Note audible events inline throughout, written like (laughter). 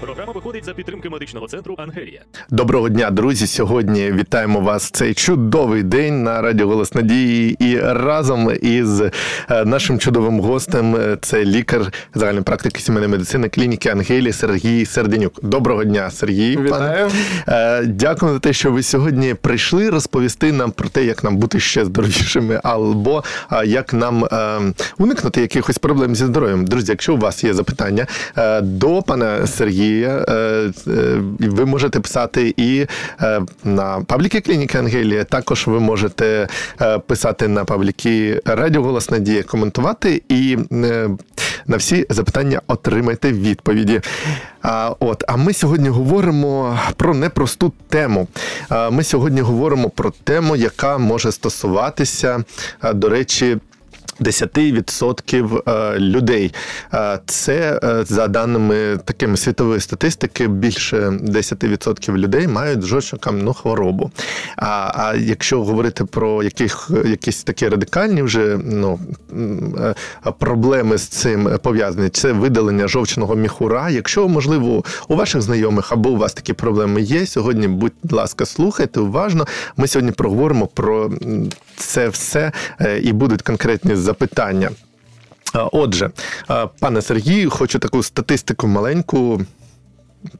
Програма виходить за підтримки медичного центру Ангелія. Доброго дня, друзі. Сьогодні вітаємо вас в цей чудовий день на Радіо Голос Надії. І разом із е, нашим чудовим гостем е, це лікар загальної практики сімейної медицини клініки Ангелії Сергій Серденюк. Доброго дня, Сергій. Вітаю. Пане. Дякую за те, що ви сьогодні прийшли розповісти нам про те, як нам бути ще здоровішими, або е, як нам уникнути якихось проблем зі здоров'ям. Друзі, якщо у вас є запитання до пана Сергія, е, е, ви можете писати і е, на пабліки клініки Ангелія. Також ви можете писати на пабліки Радіо Голос Надія, коментувати і на всі запитання отримайте відповіді. А, от, а ми сьогодні говоримо про непросту тему. Ми сьогодні говоримо про тему, яка може стосуватися, до речі. 10% е, людей. Е, Це е, за даними такими світової статистики, більше 10% людей мають жовчокам'яну хворобу. А а якщо говорити про яких, якісь такі радикальні вже ну, проблеми з цим пов'язані, це видалення жовчного міхура. Якщо, можливо, у ваших знайомих або у вас такі проблеми є, сьогодні, будь ласка, слухайте уважно. Ми сьогодні проговоримо про це все і будуть конкретні запитання. Отже, пане Сергію, хочу таку статистику маленьку,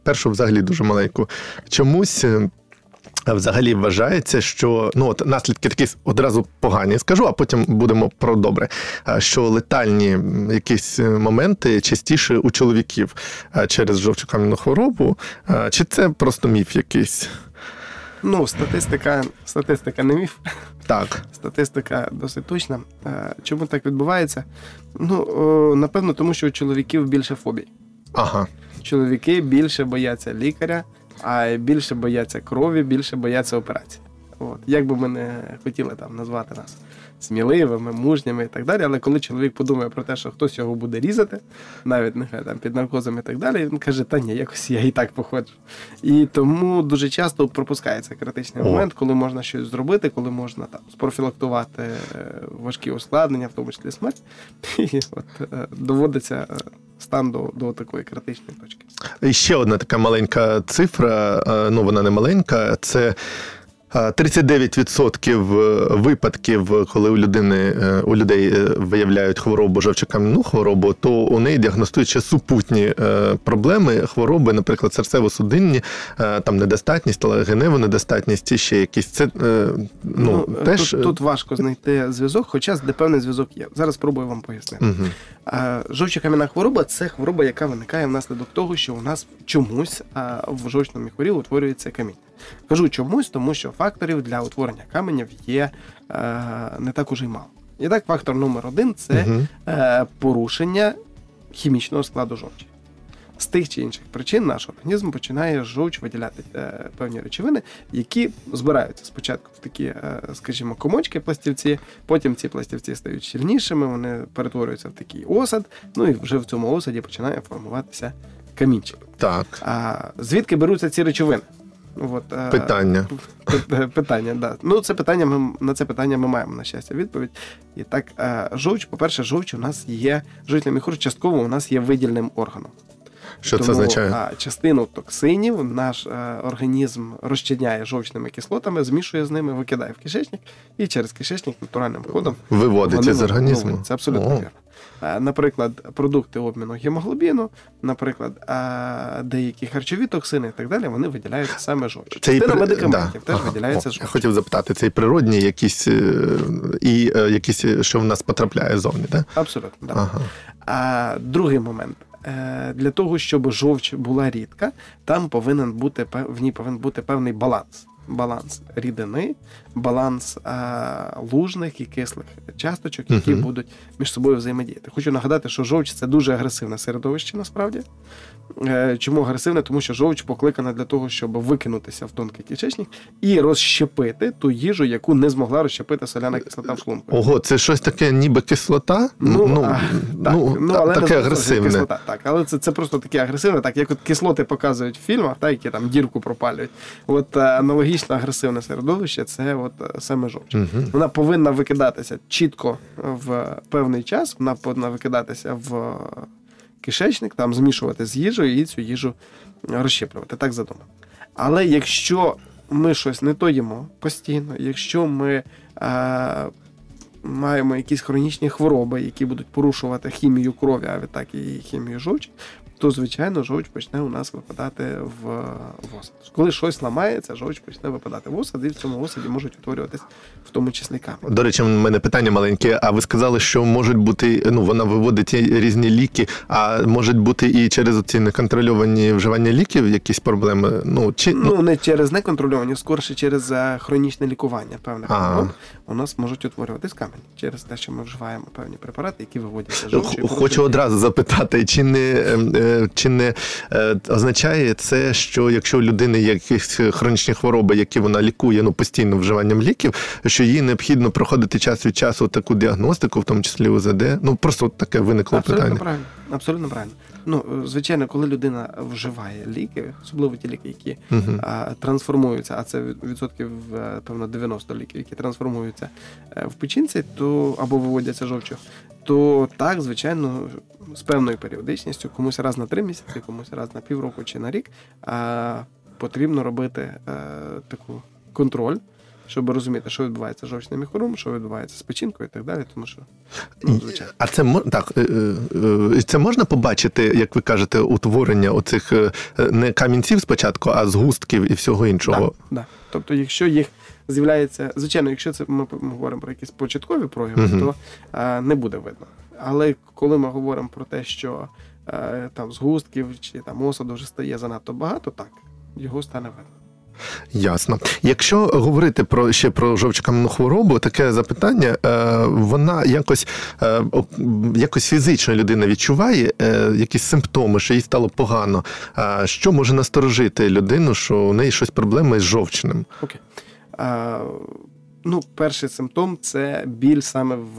першу взагалі дуже маленьку. Чомусь. е, Взагалі вважається, що ну от наслідки такі одразу погані скажу, а потім будемо про добре. Що летальні якісь е, моменти частіше у чоловіків через жовчу кам'яну хворобу. Чи це просто міф якийсь? Ну, статистика, статистика не міф, Так. статистика досить точна. Е, Чому так відбувається? Ну, напевно, тому що у чоловіків більше фобій. Ага. Чоловіки більше бояться лікаря, а більше бояться крові, більше бояться операції. От. Як би ми не хотіли там назвати нас сміливими, мужніми і так далі, але коли чоловік подумає про те, що хтось його буде різати, навіть нехай там під наркозом і так далі, він каже, та ні, якось я і так походжу. І тому дуже часто пропускається критичний О. момент, коли можна щось зробити, коли можна там спрофілактувати е, важкі ускладнення, в тому числі смерть. (laughs) І от е, доводиться е, стан до, до такої критичної точки. І ще одна така маленька цифра, ну вона не маленька, це. Е, 39% випадків, коли у людини е, у людей е, виявляють хворобу жовчокам'яну хворобу, то у неї діагностують ще супутні е, проблеми, хвороби, наприклад, серцево-судинні, е, там недостатність, геневу недостатність і ще якісь. Це е, ну, теж тут, тут важко знайти зв'язок, хоча де певний зв'язок є. Зараз спробую вам пояснити. Мгм. А, Жовчокам'яна хвороба це хвороба, яка виникає внаслідок того, що у нас чомусь в жовчному міхурі утворюється камінь. Кажу чомусь, тому що факторів для утворення каменів є е, не так уже й мало. І так, фактор номер один це е, порушення хімічного складу жовчі. З тих чи інших причин наш організм починає жовч виділяти е, певні речовини, які збираються спочатку в такі, е, скажімо, комочки пластівці, потім ці пластівці стають щільнішими, вони перетворюються в такий осад, ну і вже в цьому осаді починає формуватися камінчик. Так. А звідки беруться ці речовини? От, е, Питання. Пи- Питання, да. Ну, це питання ми на це питання ми маємо на щастя відповідь. І так, е, жовч, по-перше, жовч у нас є жовчний міхур частково у нас є видільним органом. Що це означає? А, частину токсинів наш е, організм розчиняє жовчними кислотами, змішує з ними, викидає в кишечник і через кишечник натуральним ходом Виводить із організму. Це абсолютно О. вірно. Е, Наприклад, продукти обміну гемоглобіну, наприклад, е, деякі харчові токсини і так далі, вони виділяють саме жовч. Це і Частина при- медикаментів да. теж Ага. виділяється О, Я хотів запитати, це і природні якісь і якісь, що в нас потрапляє зовні, так? Абсолютно, так. Ага. А другий момент. Е, Для того, щоб жовч була рідка, там повинен бути в ній повинен бути певний баланс. Баланс рідини, баланс е, лужних і кислих часточок, які Мгм. будуть між собою взаємодіяти. Хочу нагадати, що жовч це дуже агресивне середовище насправді. Е, Чому агресивне? Тому що жовч покликана для того, щоб викинутися в тонкий кишечник і розщепити ту їжу, яку не змогла розщепити соляна кислота в шлунку. Ого, це щось таке, ніби кислота? Ну, а, так, ну, ну, але таке агресивне. Кислота, так, але це, це просто таке агресивне, так як от кислоти показують в фільмах, так, які там дірку пропалюють. От е, аналогічно найбільш агресивне середовище це от е, саме жовч. Мгм. Вона повинна викидатися чітко в певний час, вона повинна викидатися в кишечник, там змішувати з їжею і цю їжу розщеплювати. Так задумано. Але якщо ми щось не то їмо постійно, якщо ми е, маємо якісь хронічні хвороби, які будуть порушувати хімію крові, а відтак і хімію жовчі, то звичайно жовч почне у нас випадати в, осад. Коли щось ламається, жовч почне випадати в осад, і в цьому осаді можуть утворюватись в тому числі камені. До речі, в мене питання маленьке. А ви сказали, що можуть бути, ну вона виводить різні ліки, а можуть бути і через ці неконтрольовані вживання ліків якісь проблеми. Ну чи Ну, не через неконтрольовані, скорше через е, хронічне лікування певних хвороб у нас можуть утворюватись камені через те, що ми вживаємо певні препарати, які виводяться жовчі. Хочу одразу запитати, чи не, ем, е, чи не е, означає це, що якщо у людини є якісь хронічні хвороби, які вона лікує ну, постійно вживанням ліків, що їй необхідно проходити час від часу таку діагностику, в тому числі УЗД? Ну просто таке виникло Абсолютно питання. правильно. Абсолютно правильно. Ну, е, звичайно, коли людина вживає ліки, особливо ті ліки, які Мгм. а, трансформуються, а це відсотків, е, певно, 90 ліків, які трансформуються е, в печінці, то або виводяться жовчу, то так, звичайно, з певною періодичністю, комусь раз на три місяці, комусь раз на півроку чи на рік, а, потрібно робити е, таку контроль. Щоб розуміти, що відбувається з жовчним міхором, що відбувається з печінкою і так далі, тому що ну, звичайно. А це мо- так, е, е, це можна побачити, як ви кажете, утворення оцих е, не камінців спочатку, а згустків і всього іншого. Так, да. Тобто, якщо їх з'являється, звичайно, якщо це ми, говоримо про якісь початкові прояви, Мгм. то е, не буде видно. Але коли ми говоримо про те, що е, там згустків чи там осаду вже стає занадто багато, так його стане видно. Ясно. Якщо говорити про ще про жовчокам'яну хворобу, таке запитання, е, вона якось е, якось фізично людина відчуває е, якісь симптоми, що їй стало погано. Що може насторожити людину, що у неї щось проблеми з жовчним? Окей. Ну, перший симптом це біль саме в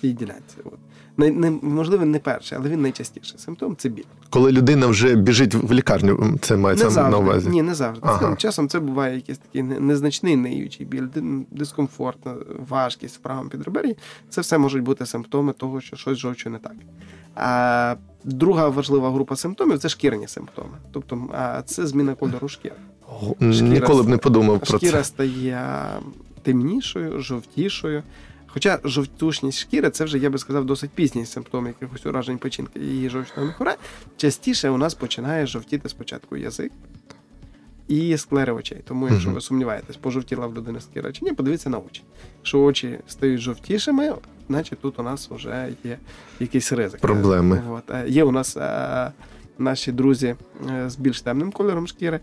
тій ділянці. От. Не, не, можливо, не перший, але він найчастіший симптом це біль. Коли людина вже біжить в лікарню, це мається на увазі. Ні, не завжди. Ага. Це, часом це буває якийсь такий незначний ниючий біль, дискомфорт, важкість в правому підребер'ї. Це все можуть бути симптоми того, що щось з жовчю не так. А друга важлива група симптомів це шкірні симптоми. Тобто це зміна кольору шкіри. Шкіра Ніколи б не подумав про це. Шкіра стає темнішою, жовтішою. Хоча жовтушність шкіри це вже, я би сказав, досить пізній симптом якихось уражень печінки і жовчного міхура. Частіше у нас починає жовтіти спочатку язик і склери очей. Тому, якщо ви сумніваєтесь, пожовтіла в людини шкіра чи ні, подивіться на очі. Якщо очі стають жовтішими, значить тут у нас вже є якийсь ризик. Проблеми. От. Е, Є у нас е, наші друзі е, з більш темним кольором шкіри,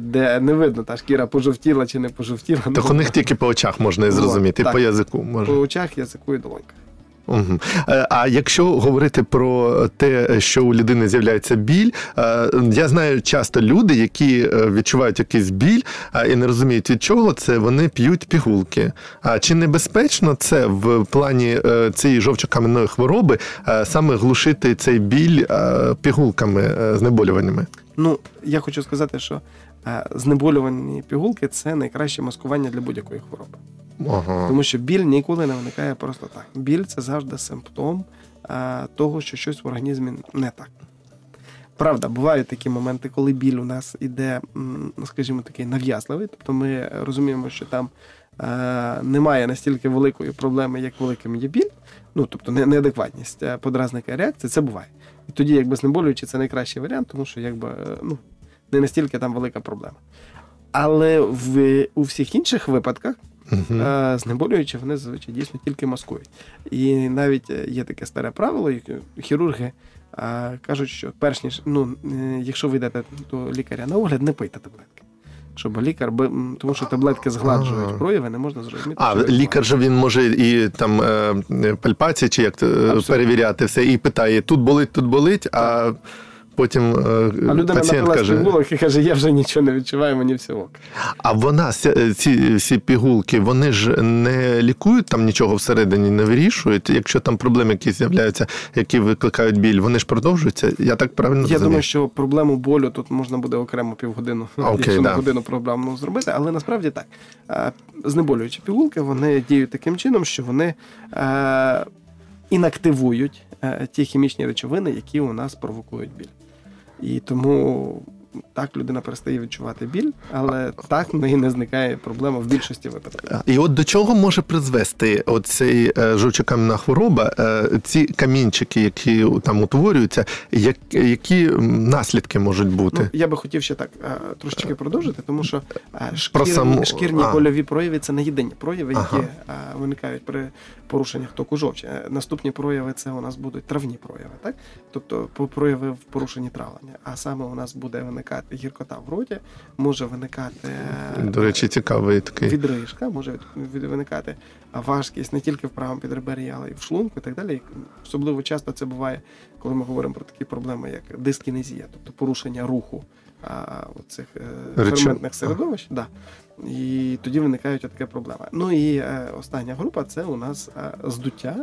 де не видно, та шкіра пожовтіла чи не пожовтіла. Так у них тільки по очах можна і зрозуміти, так. по язику може. по очах, язику і долоньках. Угу. А якщо говорити про те, що у людини з'являється біль, е, я знаю часто люди, які е, відчувають якийсь біль і не розуміють від чого це, вони п'ють пігулки. А чи небезпечно це в плані е, цієї жовчокам'яної хвороби е, саме глушити цей біль е, пігулками, е, знеболюваннями? Ну, я хочу сказати, що е, знеболювані пігулки це найкраще маскування для будь-якої хвороби. Ага. Тому що біль ніколи не виникає просто так. Біль це завжди симптом е, того, що щось в організмі не так. Правда, бувають такі моменти, коли біль у нас іде, ну, скажімо, такий нав'язливий. Тобто ми розуміємо, що там е, немає настільки великої проблеми, як великим є біль. Ну, тобто неадекватність подразника реакції, це буває. І тоді, якби знеболюючи, це найкращий варіант, тому що якби е, ну, не настільки там велика проблема. Але в, у всіх інших випадках Мгм. Е, Знеболюючи, вони зазвичай дійсно тільки маскують. І навіть е, є таке старе правило, хірурги кажуть, що перш ніж ну, якщо ви йдете до лікаря на огляд, не пийте таблетки. Щоб лікар, би- тому що таблетки згладжують Ага. прояви, не можна зрозуміти. А лікар же він може і там е, пальпації чи як е, Абсолютно. перевіряти все, і питає: тут болить, тут болить, а потім е, А людина пацієнт каже. пігулок і каже, я вже нічого не відчуваю, мені все ок. А вона ці всі пігулки, вони ж не лікують там нічого всередині, не вирішують. Якщо там проблеми якісь з'являються, які викликають біль, вони ж продовжуються. Я так правильно Я розумію? думаю, що проблему болю тут можна буде окремо півгодину, Окей, якщо да. на годину проблему зробити, але насправді так. Е, Знеболюючі пігулки вони діють таким чином, що вони е, інактивують е, ті хімічні речовини, які у нас провокують біль. І тому так людина перестає відчувати біль, але так в неї не зникає проблема в більшості випадків. І от до чого може призвести оцей е, жовчокам'яна хвороба, е, ці камінчики, які там утворюються, як, які наслідки можуть бути? Ну, я би хотів ще так е, трошечки продовжити, тому що шкір, Про саму- шкірні а. больові прояви це не єдині прояви, які Ага. виникають при порушеннях току жовчі. Наступні прояви це у нас будуть травні прояви, так? Тобто прояви в порушенні травлення. А саме у нас буде виникати гіркота в роті, може виникати е, До речі, цікавий такий. відрижка, може виникати важкість не тільки в правому підребер'ї, але й в шлунку і так далі. Особливо часто це буває, коли ми говоримо про такі проблеми, як дискінезія, тобто порушення руху цих Речов- ферментних середовищ. Да. І тоді виникають такі проблеми. Ну і е, остання група це у нас е, здуття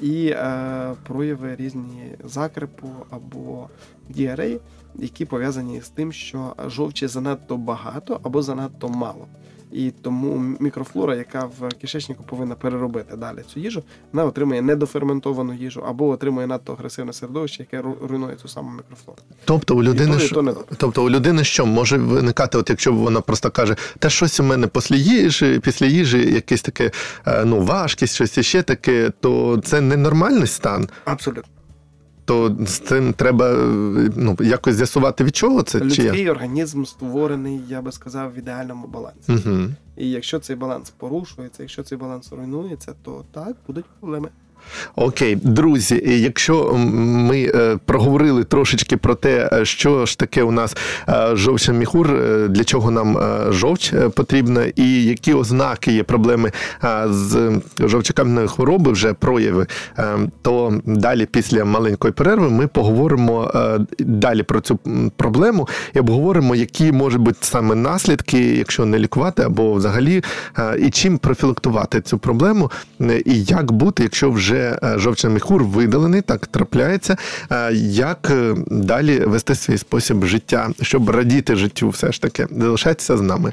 і е, прояви різні закрепу або діареї, які пов'язані з тим, що жовчі занадто багато або занадто мало. І тому мікрофлора, яка в кишечнику повинна переробити далі цю їжу, вона отримує недоферментовану їжу або отримує надто агресивне середовище, яке руйнує цю саму мікрофлору. Тобто у людини то, ж- то не тобто у людини що може виникати, от якщо вона просто каже, та щось у мене після їжі, після їжі якесь таке е, ну важкість, щось іще таке, то це ненормальний стан. Абсолютно. То з цим треба ну якось з'ясувати від чого це чи? Людський організм створений, я би сказав, в ідеальному балансі. Угу. І якщо цей баланс порушується, якщо цей баланс руйнується, то так будуть проблеми. Окей, друзі, якщо ми е, проговорили трошечки про те, е, що ж таке у нас е, жовчний міхур, для чого нам жовч потрібна, і які ознаки є проблеми з жовчокам'яною хвороби, вже прояви, то далі, після маленької перерви, ми поговоримо далі про цю проблему і обговоримо, які можуть бути саме наслідки, якщо не лікувати, або взагалі, і чим профілактувати цю проблему, і як бути, якщо вже е, жовчний міхур видалений, так трапляється, е, як е, далі вести свій спосіб життя, щоб радіти життю, все ж таки. Залишайтеся з нами.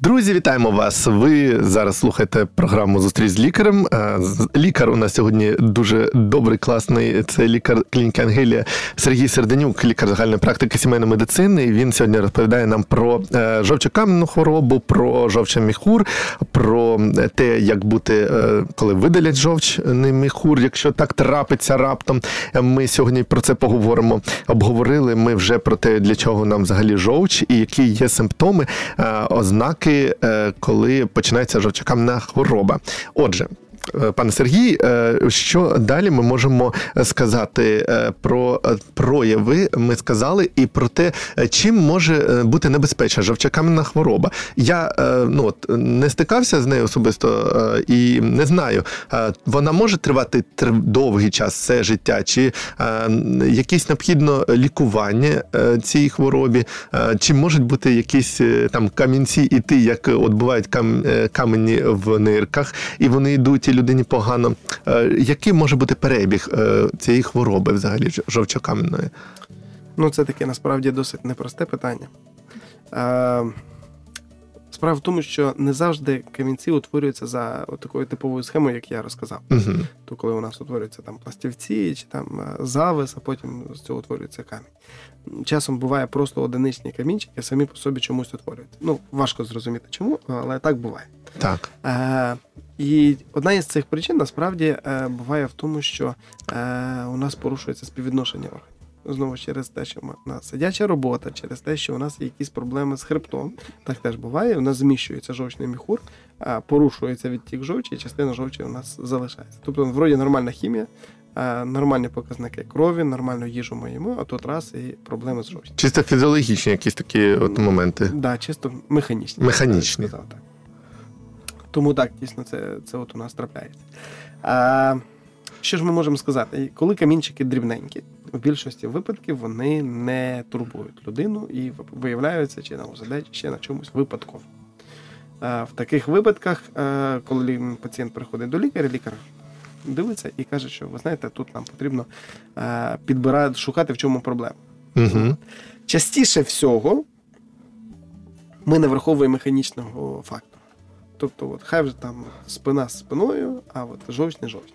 Друзі, вітаємо вас. Ви зараз слухаєте програму Зустріч з лікарем. Е, Лікар у нас сьогодні дуже добрий, класний. Це лікар клініки Ангелія Сергій Серденюк, лікар загальної практики сімейної медицини. Він сьогодні розповідає нам про е, жовчокам'яну хворобу, про жовчий міхур, про те, як бути, е, коли видалять жовчний міхур, якщо так трапиться раптом. Е, Ми сьогодні про це поговоримо. Обговорили ми вже про те, для чого нам взагалі жовч і які є симптоми, е, ознаки, е, коли починається жовчакамна хвороба. Отже. Е, Пане Сергій, е, що далі ми можемо сказати е, про е, прояви? Ми сказали і про те, чим може бути небезпечна жовчокам'яна хвороба. Я ну от не стикався з нею особисто і не знаю, вона може тривати тр- довгий час все життя, чи якесь необхідно лікування цій хворобі, чи можуть бути якісь там камінці іти, як от бувають кам, камені в нирках, і вони йдуть людині погано. Е, Який може бути перебіг е, цієї хвороби взагалі жовчокам'яної? Ну, це таке насправді досить непросте питання. Е, справа в тому, що не завжди камінці утворюються за такою типовою схемою, як я розказав. Угу. То коли у нас утворюються там пластівці чи там завис, а потім з цього утворюється камінь. Часом буває просто одиничні камінчики, самі по собі чомусь утворюються. Ну, важко зрозуміти чому, але так буває. Так. Е, і одна із цих причин насправді е, буває в тому, що е, у нас порушується співвідношення органів. Знову через те, що в нас сидяча робота, через те, що у нас є якісь проблеми з хребтом. Так теж буває. У нас зміщується жовчний міхур, а порушується відтік жовчі, і частина жовчі у нас залишається. Тобто, вроді нормальна хімія, нормальні показники крові, нормальну їжу ми їмо, а тут раз і проблеми з жовчним. Чисто фізіологічні якісь такі от моменти. Да, чисто механічні. Механічні. я сказав так. Тому так, дійсно, це, це от у нас трапляється. А, що ж ми можемо сказати? Коли камінчики дрібненькі, в більшості випадків вони не турбують людину і виявляються чи на ОЗД, чи ще на чомусь випадково. А, в таких випадках, а, коли пацієнт приходить до лікаря, лікар дивиться і каже, що ви знаєте, тут нам потрібно а, підбирати, шукати в чому проблема. Угу. Частіше всього ми не враховуємо механічного фактору. Тобто, от, хай вже там спина з спиною, а от жовч не жовч.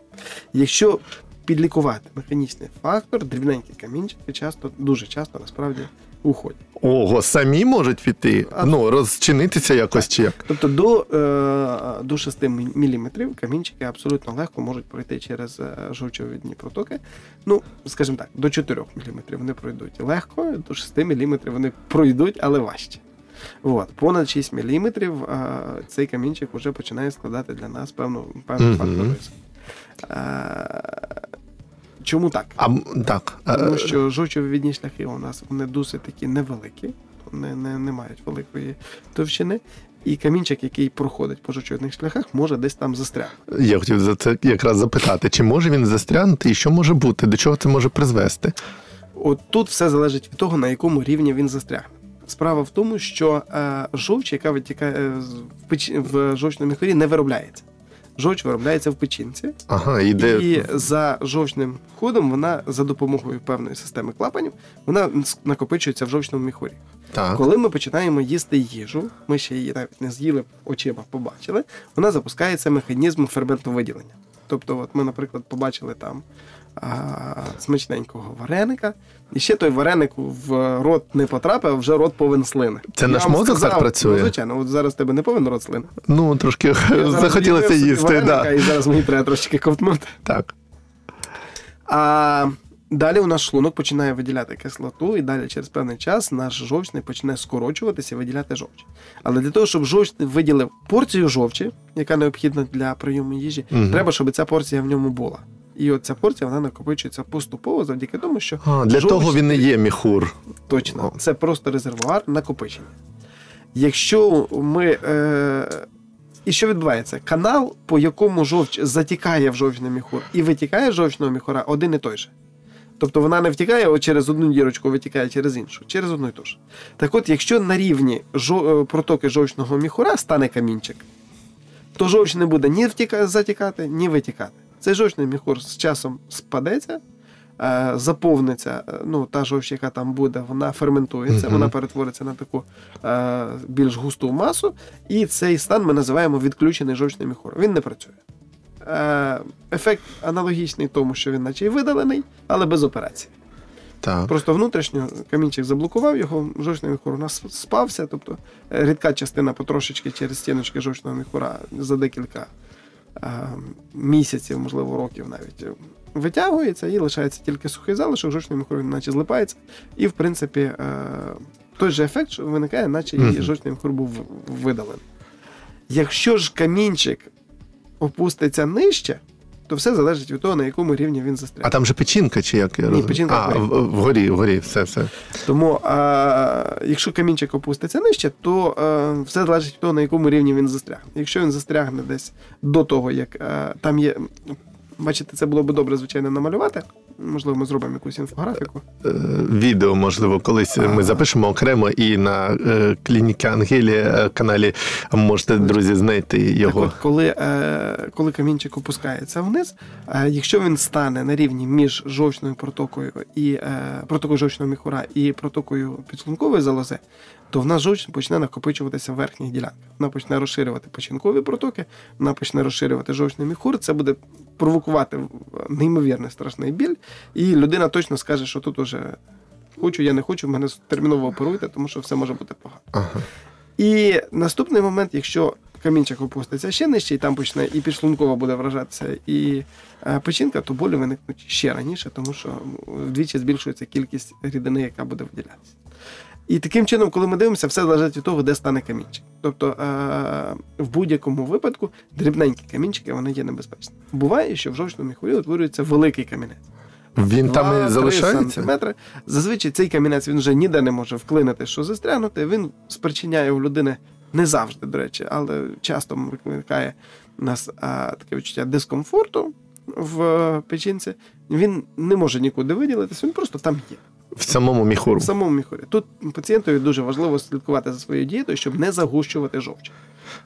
Якщо підлікувати механічний фактор, дрібненькі камінчики часто, дуже часто насправді уходять. Ого, самі можуть піти, А- ну, розчинитися якось чи як. Тобто до, е, до 6 мм камінчики абсолютно легко можуть пройти через е, жовчовидні протоки. Ну, скажімо так, до 4 мм вони пройдуть легко, до 6 мм вони пройдуть, але важче. От, понад 6 мм е, цей камінчик вже починає складати для нас певну, певний Мгм. фактор ризику. Е, Чому так? А так. е, Тому що жовчовидні шляхи у нас вони досить такі невеликі, не, не, не мають великої товщини. І камінчик, який проходить по жовчовидних шляхах, може десь там застрягти. Я хотів за це якраз запитати, чи може він застрягнути і що може бути, до чого це може призвести? От тут все залежить від того, на якому рівні він застрягне. Справа в тому, що е, жовч, яка витікає е, з- в, печ... в жовчному міхурі, не виробляється. Жовч виробляється в печінці, Ага, іде. і за жовчним ходом вона за допомогою певної системи клапанів вона накопичується в жовчному міхурі. Так. Коли ми починаємо їсти їжу, ми ще її навіть не з'їли, очима побачили, вона запускається механізм ферментовиділення. Тобто, от ми, наприклад, побачили там смачненького вареника, і ще той вареник в рот не потрапив, а вже рот повен слини. Це Я наш мозок так працює? Ну, звичайно, от зараз тебе не повен рот слини. Ну, трошки (laughs) захотілося їсти, вареника, да. І зараз мені треба трошки ковтнути. так. А далі у нас шлунок починає виділяти кислоту, і далі через певний час наш жовчний почне скорочуватися і виділяти жовч. Але для того, щоб жовчний виділив порцію жовчі, яка необхідна для прийому їжі, Мгм. треба, щоб ця порція в ньому була. І от ця порція вона накопичується поступово завдяки тому, що А, для жовч- того він і є міхур. Точно, це просто резервуар накопичення. Якщо ми. Е... І що відбувається? Канал, по якому жовч затікає в жовчний міхур і витікає з жовчного міхура, один і той же. Тобто вона не втікає через одну дірочку, витікає через іншу, через одну і ту ж. Так от, якщо на рівні е, протоки жовчного міхура стане камінчик, то жовч не буде ні втіка... затікати, ні витікати. Цей жовчний міхур з часом спадеться, е, заповниться, е, ну, та жовч, яка там буде, вона ферментується, Мгм. вона перетвориться на таку е, більш густу масу, і цей стан ми називаємо відключений жовчний міхур. Він не працює. Ефект аналогічний тому, що він наче й видалений, але без операції. Так. Просто внутрішньо камінчик заблокував його, жовчний міхур у нас спався, тобто рідка частина потрошечки через стіночки жовчного міхура за декілька місяців, можливо, років навіть е, витягується і лишається тільки сухий залишок, жовчний міхур наче злипається. І, в принципі, е, той же ефект що виникає, наче і жовчний міхур був видалений. Якщо ж камінчик опуститься нижче, то все залежить від того, на якому рівні він застряг. А там же печінка, чи як я розумію? печінка а, вгорі. в- вгорі, вгорі, все, все. Тому а, якщо камінчик опуститься нижче, то а, все залежить від того, на якому рівні він застрягне. Якщо він застрягне десь до того, як а, там є. Бачите, це було б добре, звичайно, намалювати. Можливо, ми зробимо якусь інфографіку. Е, Відео, можливо, колись ми запишемо окремо і на е, клініки Ангелі е, каналі можете, друзі, знайти його. Так от, коли, коли камінчик опускається вниз, якщо він стане на рівні між жовчною протокою і протокою жовчного міхура і протокою підшлункової залози, то в нас жовч почне накопичуватися в верхніх ділянках. Вона почне розширювати печінкові протоки, вона почне розширювати жовчний міхур. Це буде провокувати неймовірний страшний біль, і людина точно скаже, що тут уже хочу, я не хочу, мене терміново оперуйте, тому що все може бути погано. Ага. І наступний момент, якщо камінчик опуститься ще нижче, і там почне і підшлунково буде вражатися, і е, печінка, то болі виникнуть ще раніше, тому що вдвічі збільшується кількість рідини, яка буде виділятися. І таким чином, коли ми дивимося, все залежить від того, де стане камінчик. Тобто е, в будь-якому випадку дрібненькі камінчики вони є небезпечні. Буває, що в жовчному міхурі утворюється великий камінець. Він там і залишається? сантиметри. Зазвичай цей камінець він вже ніде не може вклинити, що застрягнути. Він спричиняє у людини не завжди, до речі, але часто викликає у нас а, таке відчуття дискомфорту в е, печінці. Він не може нікуди виділитися, він просто там є. В самому міхуру. В самому міхурі. Тут пацієнтові дуже важливо слідкувати за своєю дієтою, щоб не загущувати жовч.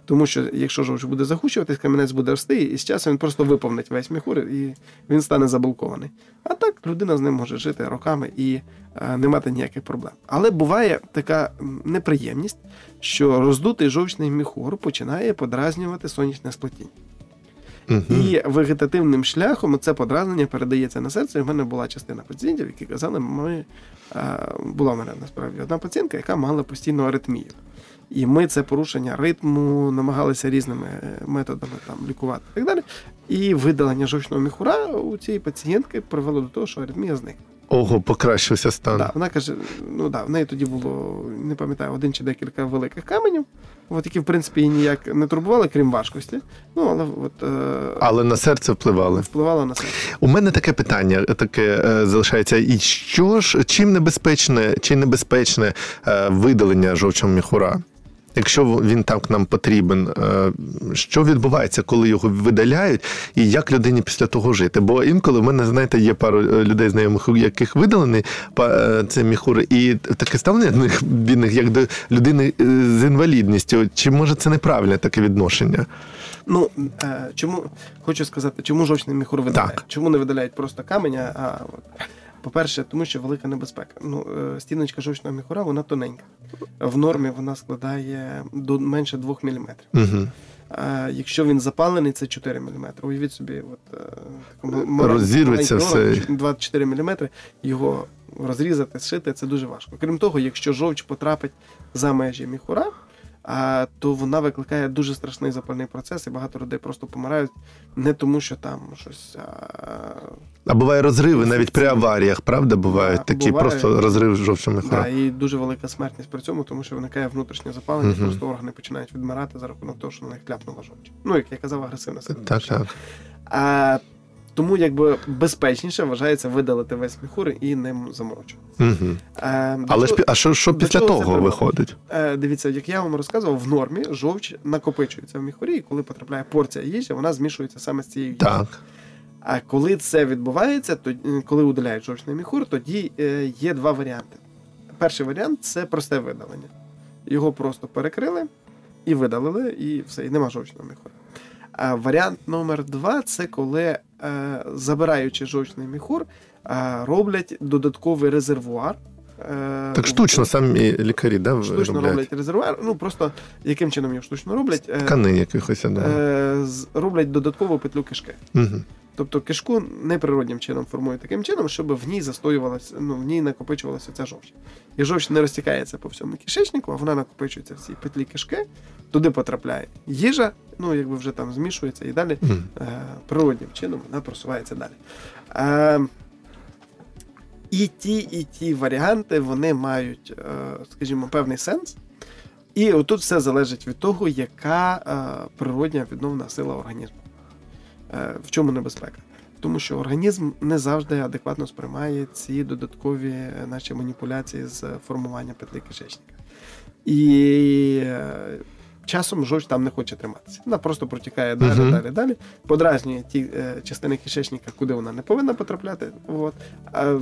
Тому що якщо жовч буде загущуватись, камінець буде рости, і з часом він просто виповнить весь міхур, і він стане забалкований. А так людина з ним може жити роками і е, не мати ніяких проблем. Але буває така неприємність, що роздутий жовчний міхур починає подразнювати сонячне сплетіння. Мгм. І вегетативним шляхом це подразнення передається на серце. І в мене була частина пацієнтів, які казали, ми е, була в мене насправді одна пацієнтка, яка мала постійну аритмію. І ми це порушення ритму намагалися різними е, методами там лікувати і так далі. І видалення жовчного міхура у цієї пацієнтки привело до того, що аритмія зникла. Ого, покращився стан. Да, вона каже: ну да, в неї тоді було, не пам'ятаю, один чи декілька великих каменів, от які, в принципі, її ніяк не турбували, крім важкості. Ну, але от, е, Але на серце впливали. впливало на себе. У мене таке питання таке е, залишається. І що ж, чим небезпечне, чи небезпечне е, видалення жовчого міхура? Якщо він так нам потрібен, е, що відбувається, коли його видаляють, і як людині після того жити? Бо інколи в мене, знаєте, є пару е, людей знайомих, яких видалений па- е, цей міхур, і таке ставлення до них бідних, як до людини з інвалідністю. Чи може це неправильне таке відношення? Ну чому хочу сказати, чому жовчний міхур видаляють? Так. Чому не видаляють просто каменя? А по-перше, тому що велика небезпека. Ну, е, стіночка жовчного міхура, вона тоненька. В нормі вона складає до менше 2 мм. Угу. А якщо він запалений, це 4 мм. Уявіть собі, от е, Розірветься все. 24 мм, його розрізати, зшити, це дуже важко. Крім того, якщо жовч потрапить за межі міхура, то вона викликає дуже страшний запальний процес, і багато людей просто помирають не тому, що там щось. А, А буває розриви навіть при аваріях, правда? Бувають Да, такі буває. просто розрив міхура. да, і дуже велика смертність при цьому, тому що виникає внутрішнє запалення, Мгм. просто органи починають відмирати за рахунок того, що на них кляпнула жовч. Ну, як я казав, агресивна сила. Так, так. А, тому якби безпечніше вважається видалити весь міхур і ним заморочувати. Угу. А, до Але ж чого- а що, що після того виходить? Е, Дивіться, як я вам розказував, в нормі жовч накопичується в міхурі, і коли потрапляє порція їжі, вона змішується саме з цією їжею. Так. А коли це відбувається, то е, коли удаляють жовчний міхур, тоді е, є два варіанти. Перший варіант це просте видалення. Його просто перекрили і видалили, і все, і нема жовчного міхура. А варіант номер два це коли, е, забираючи жовчний міхур, е, роблять додатковий резервуар. е, Так штучно самі лікарі, да, штучно роблять? роблять резервуар. Ну просто яким чином його штучно роблять? Ткани якихось, да. роблять додаткову петлю кишки. Угу. Тобто кишку неприроднім чином формують таким чином, щоб в ній застоювалася, ну в ній накопичувалася ця жовч. І жовч не розтікається по всьому кишечнику, а вона накопичується в цій петлі кишки, туди потрапляє їжа, ну якби вже там змішується і далі Мгм. е, природнім чином вона просувається далі. Е, і ті, і ті варіанти вони мають, е, скажімо, певний сенс. І отут все залежить від того, яка е, природня відновна сила організму. Е, в чому небезпека? Тому що організм не завжди адекватно сприймає ці додаткові е, наші маніпуляції з формування петлі кишечника. І е, часом жовч там не хоче триматися. Вона просто протікає далі, Мгм. далі, далі, подразнює ті е, частини кишечника, куди вона не повинна потрапляти. От, а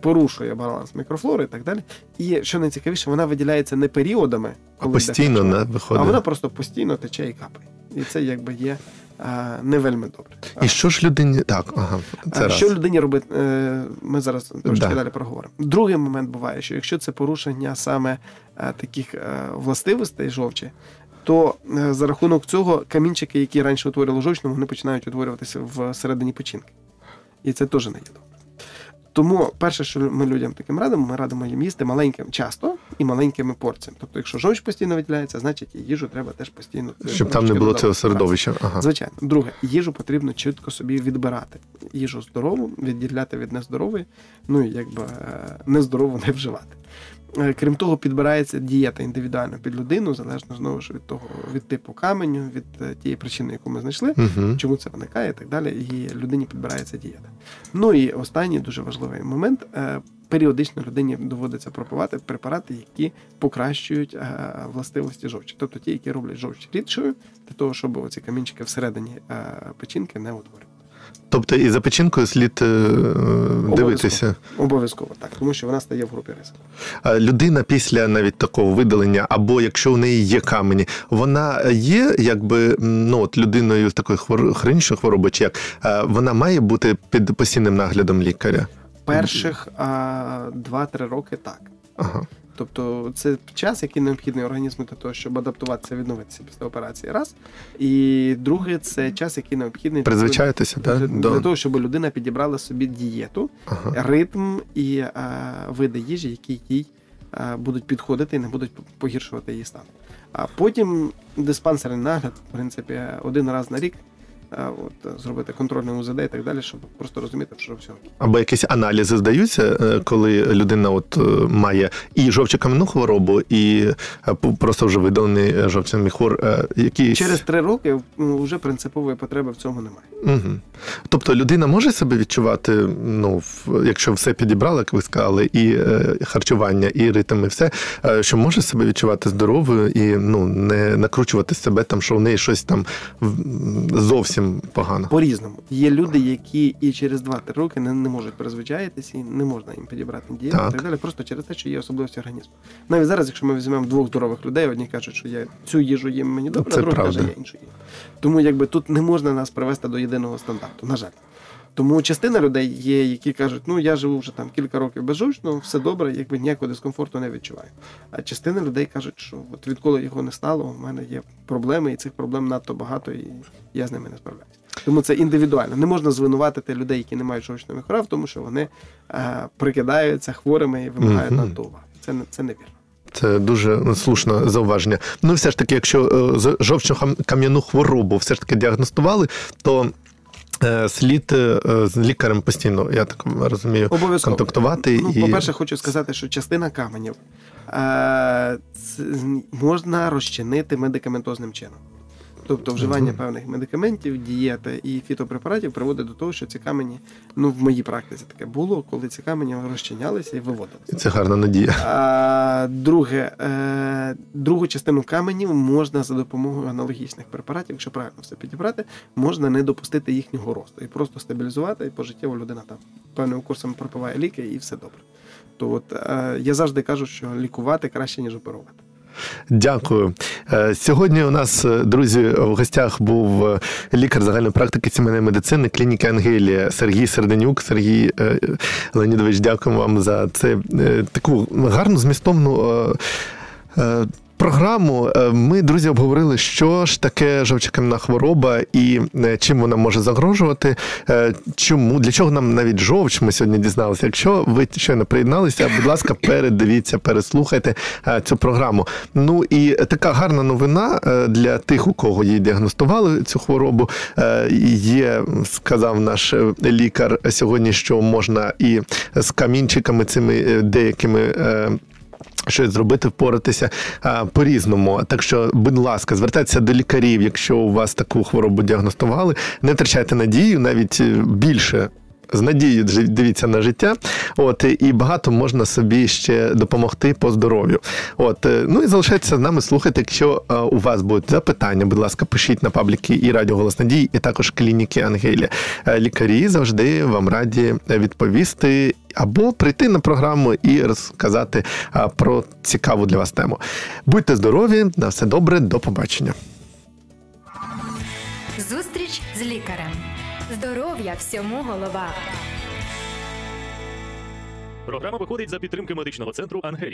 порушує баланс мікрофлори і так далі. І що найцікавіше, вона виділяється не періодами, А коли йде постійно не виходить. а вона просто постійно тече і капає. І це якби є а, не вельми добре. І що ж людині. Так, ага. Це Що раз. Людині робити? Е, Ми зараз трошки Да. далі проговоримо. Другий момент буває, що якщо це порушення саме е, таких е, властивостей жовчі, то е, за рахунок цього камінчики, які раніше утворювали жовчну, вони починають утворюватися в середині печінки. І це теж не є добре. Тому перше, що ми людям таким радимо, ми радимо їм їсти маленьким часто і маленькими порціями. Тобто, якщо жовч постійно виділяється, значить і їжу треба теж постійно Щоб там не було цього середовища. Ага. Звичайно, друге, їжу потрібно чітко собі відбирати. Їжу здорову, відділяти від нездорової, ну і якби е, нездорову не вживати. Е, Крім того, підбирається дієта індивідуально під людину, залежно знову ж від того, від типу каменю, від е, тієї причини, яку ми знайшли, Угу. чому це виникає і так далі, і людині підбирається дієта. Ну і останній дуже важливий момент. е, Періодично людині доводиться пропивати препарати, які покращують властивості жовчі, тобто ті, які роблять жовч рідшою, для того, щоб оці камінчики всередині печінки не утворювали. Тобто і за печінкою слід е, дивитися. Обов'язково так, тому що вона стає в групі ризику. Людина після навіть такого видалення, або якщо у неї є камені, вона є якби ну от людиною з такої хвор... хронічної хвороби, чи як вона має бути під постійним наглядом лікаря. Перших а, 2-3 роки так. Ага. Тобто це час, який необхідний організму для того, щоб адаптуватися, відновитися після операції. Раз. І друге, це час, який необхідний Призвичаєтеся, для, так? для того, щоб людина підібрала собі дієту, Ага. ритм і е, види їжі, які їй е, будуть підходити і не будуть погіршувати її стан. А потім диспансерний нагляд, в принципі, один раз на рік. Е, От, зробити контрольне УЗД і так далі, щоб просто розуміти, що все. Або якісь аналізи здаються, е, коли людина от е, має і жовчокам'яну хворобу, і е, просто вже видалений е, жовчний міхур. е, Якісь... Через три роки вже принципової потреби в цьому немає. Угу. Тобто людина може себе відчувати, ну, якщо все підібрала, як ви сказали, і е, харчування, і ритм, і все, е, що може себе відчувати здоровою і ну, не накручувати себе, там, що в неї щось там в- зовсім погано. По-різному. Є люди, які і через 2-3 роки не, не можуть призвичаїтися, і не можна їм підібрати дієту Так. і так далі, просто через те, що є особливості організму. Навіть зараз, якщо ми візьмемо двох здорових людей, одні кажуть, що я цю їжу їм мені добре, а другий каже, я іншу їм. Тому якби тут не можна нас привести до єдиного стандарту, на жаль. Тому частина людей є, які кажуть, ну я живу вже там кілька років безжовчно, все добре, якби ніякого дискомфорту не відчуваю. А частина людей кажуть, що от відколи його не стало, у мене є проблеми, і цих проблем надто багато, і я з ними не справляюся. Тому це індивідуально. Не можна звинуватити людей, які не мають жовчного міхура, в тому, що вони е, прикидаються хворими і вимагають Мгм. надто уваги. Це не це невірно. Це дуже ну, слушне зауваження. Ну, все ж таки, якщо е, з- жовчно-кам'яну хворобу все ж таки діагностували, то слід е, з лікарем постійно, я так розумію, Обов'язково. контактувати. Ну, і... По-перше, хочу сказати, що частина каменів е, можна розчинити медикаментозним чином. Тобто вживання певних медикаментів, дієта і фітопрепаратів приводить до того, що ці камені, ну в моїй практиці таке було, коли ці камені розчинялися і виводилися. Це гарна надія. А, друге, е, другу частину каменів можна за допомогою аналогічних препаратів, якщо правильно все підібрати, можна не допустити їхнього росту і просто стабілізувати, і пожиттєво людина там певним курсом пропиває ліки, і все добре. То от е, я завжди кажу, що лікувати краще, ніж оперувати. Дякую. Е, Сьогодні у нас, е, друзі, в гостях був е, лікар загальної практики сімейної медицини клініки Ангелія Сергій Серденюк. Сергій Леонідович, дякуємо вам за це таку гарну змістовну. Програму Е, ми, друзі, обговорили, що ж таке жовчокам'яна хвороба і е, чим вона може загрожувати. Е, Чому для чого нам навіть жовч? Ми сьогодні дізналися. Якщо ви щойно приєдналися, будь ласка, передивіться, переслухайте цю програму. Ну і така гарна новина для тих, у кого її діагностували цю хворобу. Є, сказав наш лікар сьогодні, що можна і з камінчиками цими деякими. Щось зробити, впоратися а, по-різному. Так що, будь ласка, звертайтеся до лікарів, якщо у вас таку хворобу діагностували. Не втрачайте надію, навіть е, більше. З надією дивіться на життя, от і багато можна собі ще допомогти по здоров'ю. От е, ну і залишайтеся з нами. Слухайте. Якщо е, у вас будуть запитання, будь ласка, пишіть на пабліки і Радіо Голос Надії, і також клініки Ангелія. Е, Лікарі завжди вам раді відповісти або прийти на програму і розказати про цікаву для вас тему. Будьте здорові, на все добре, до побачення. Зустріч з лікарем. Здоров'я всьому голова. Програма виходить за підтримки медичного центру Ангелія.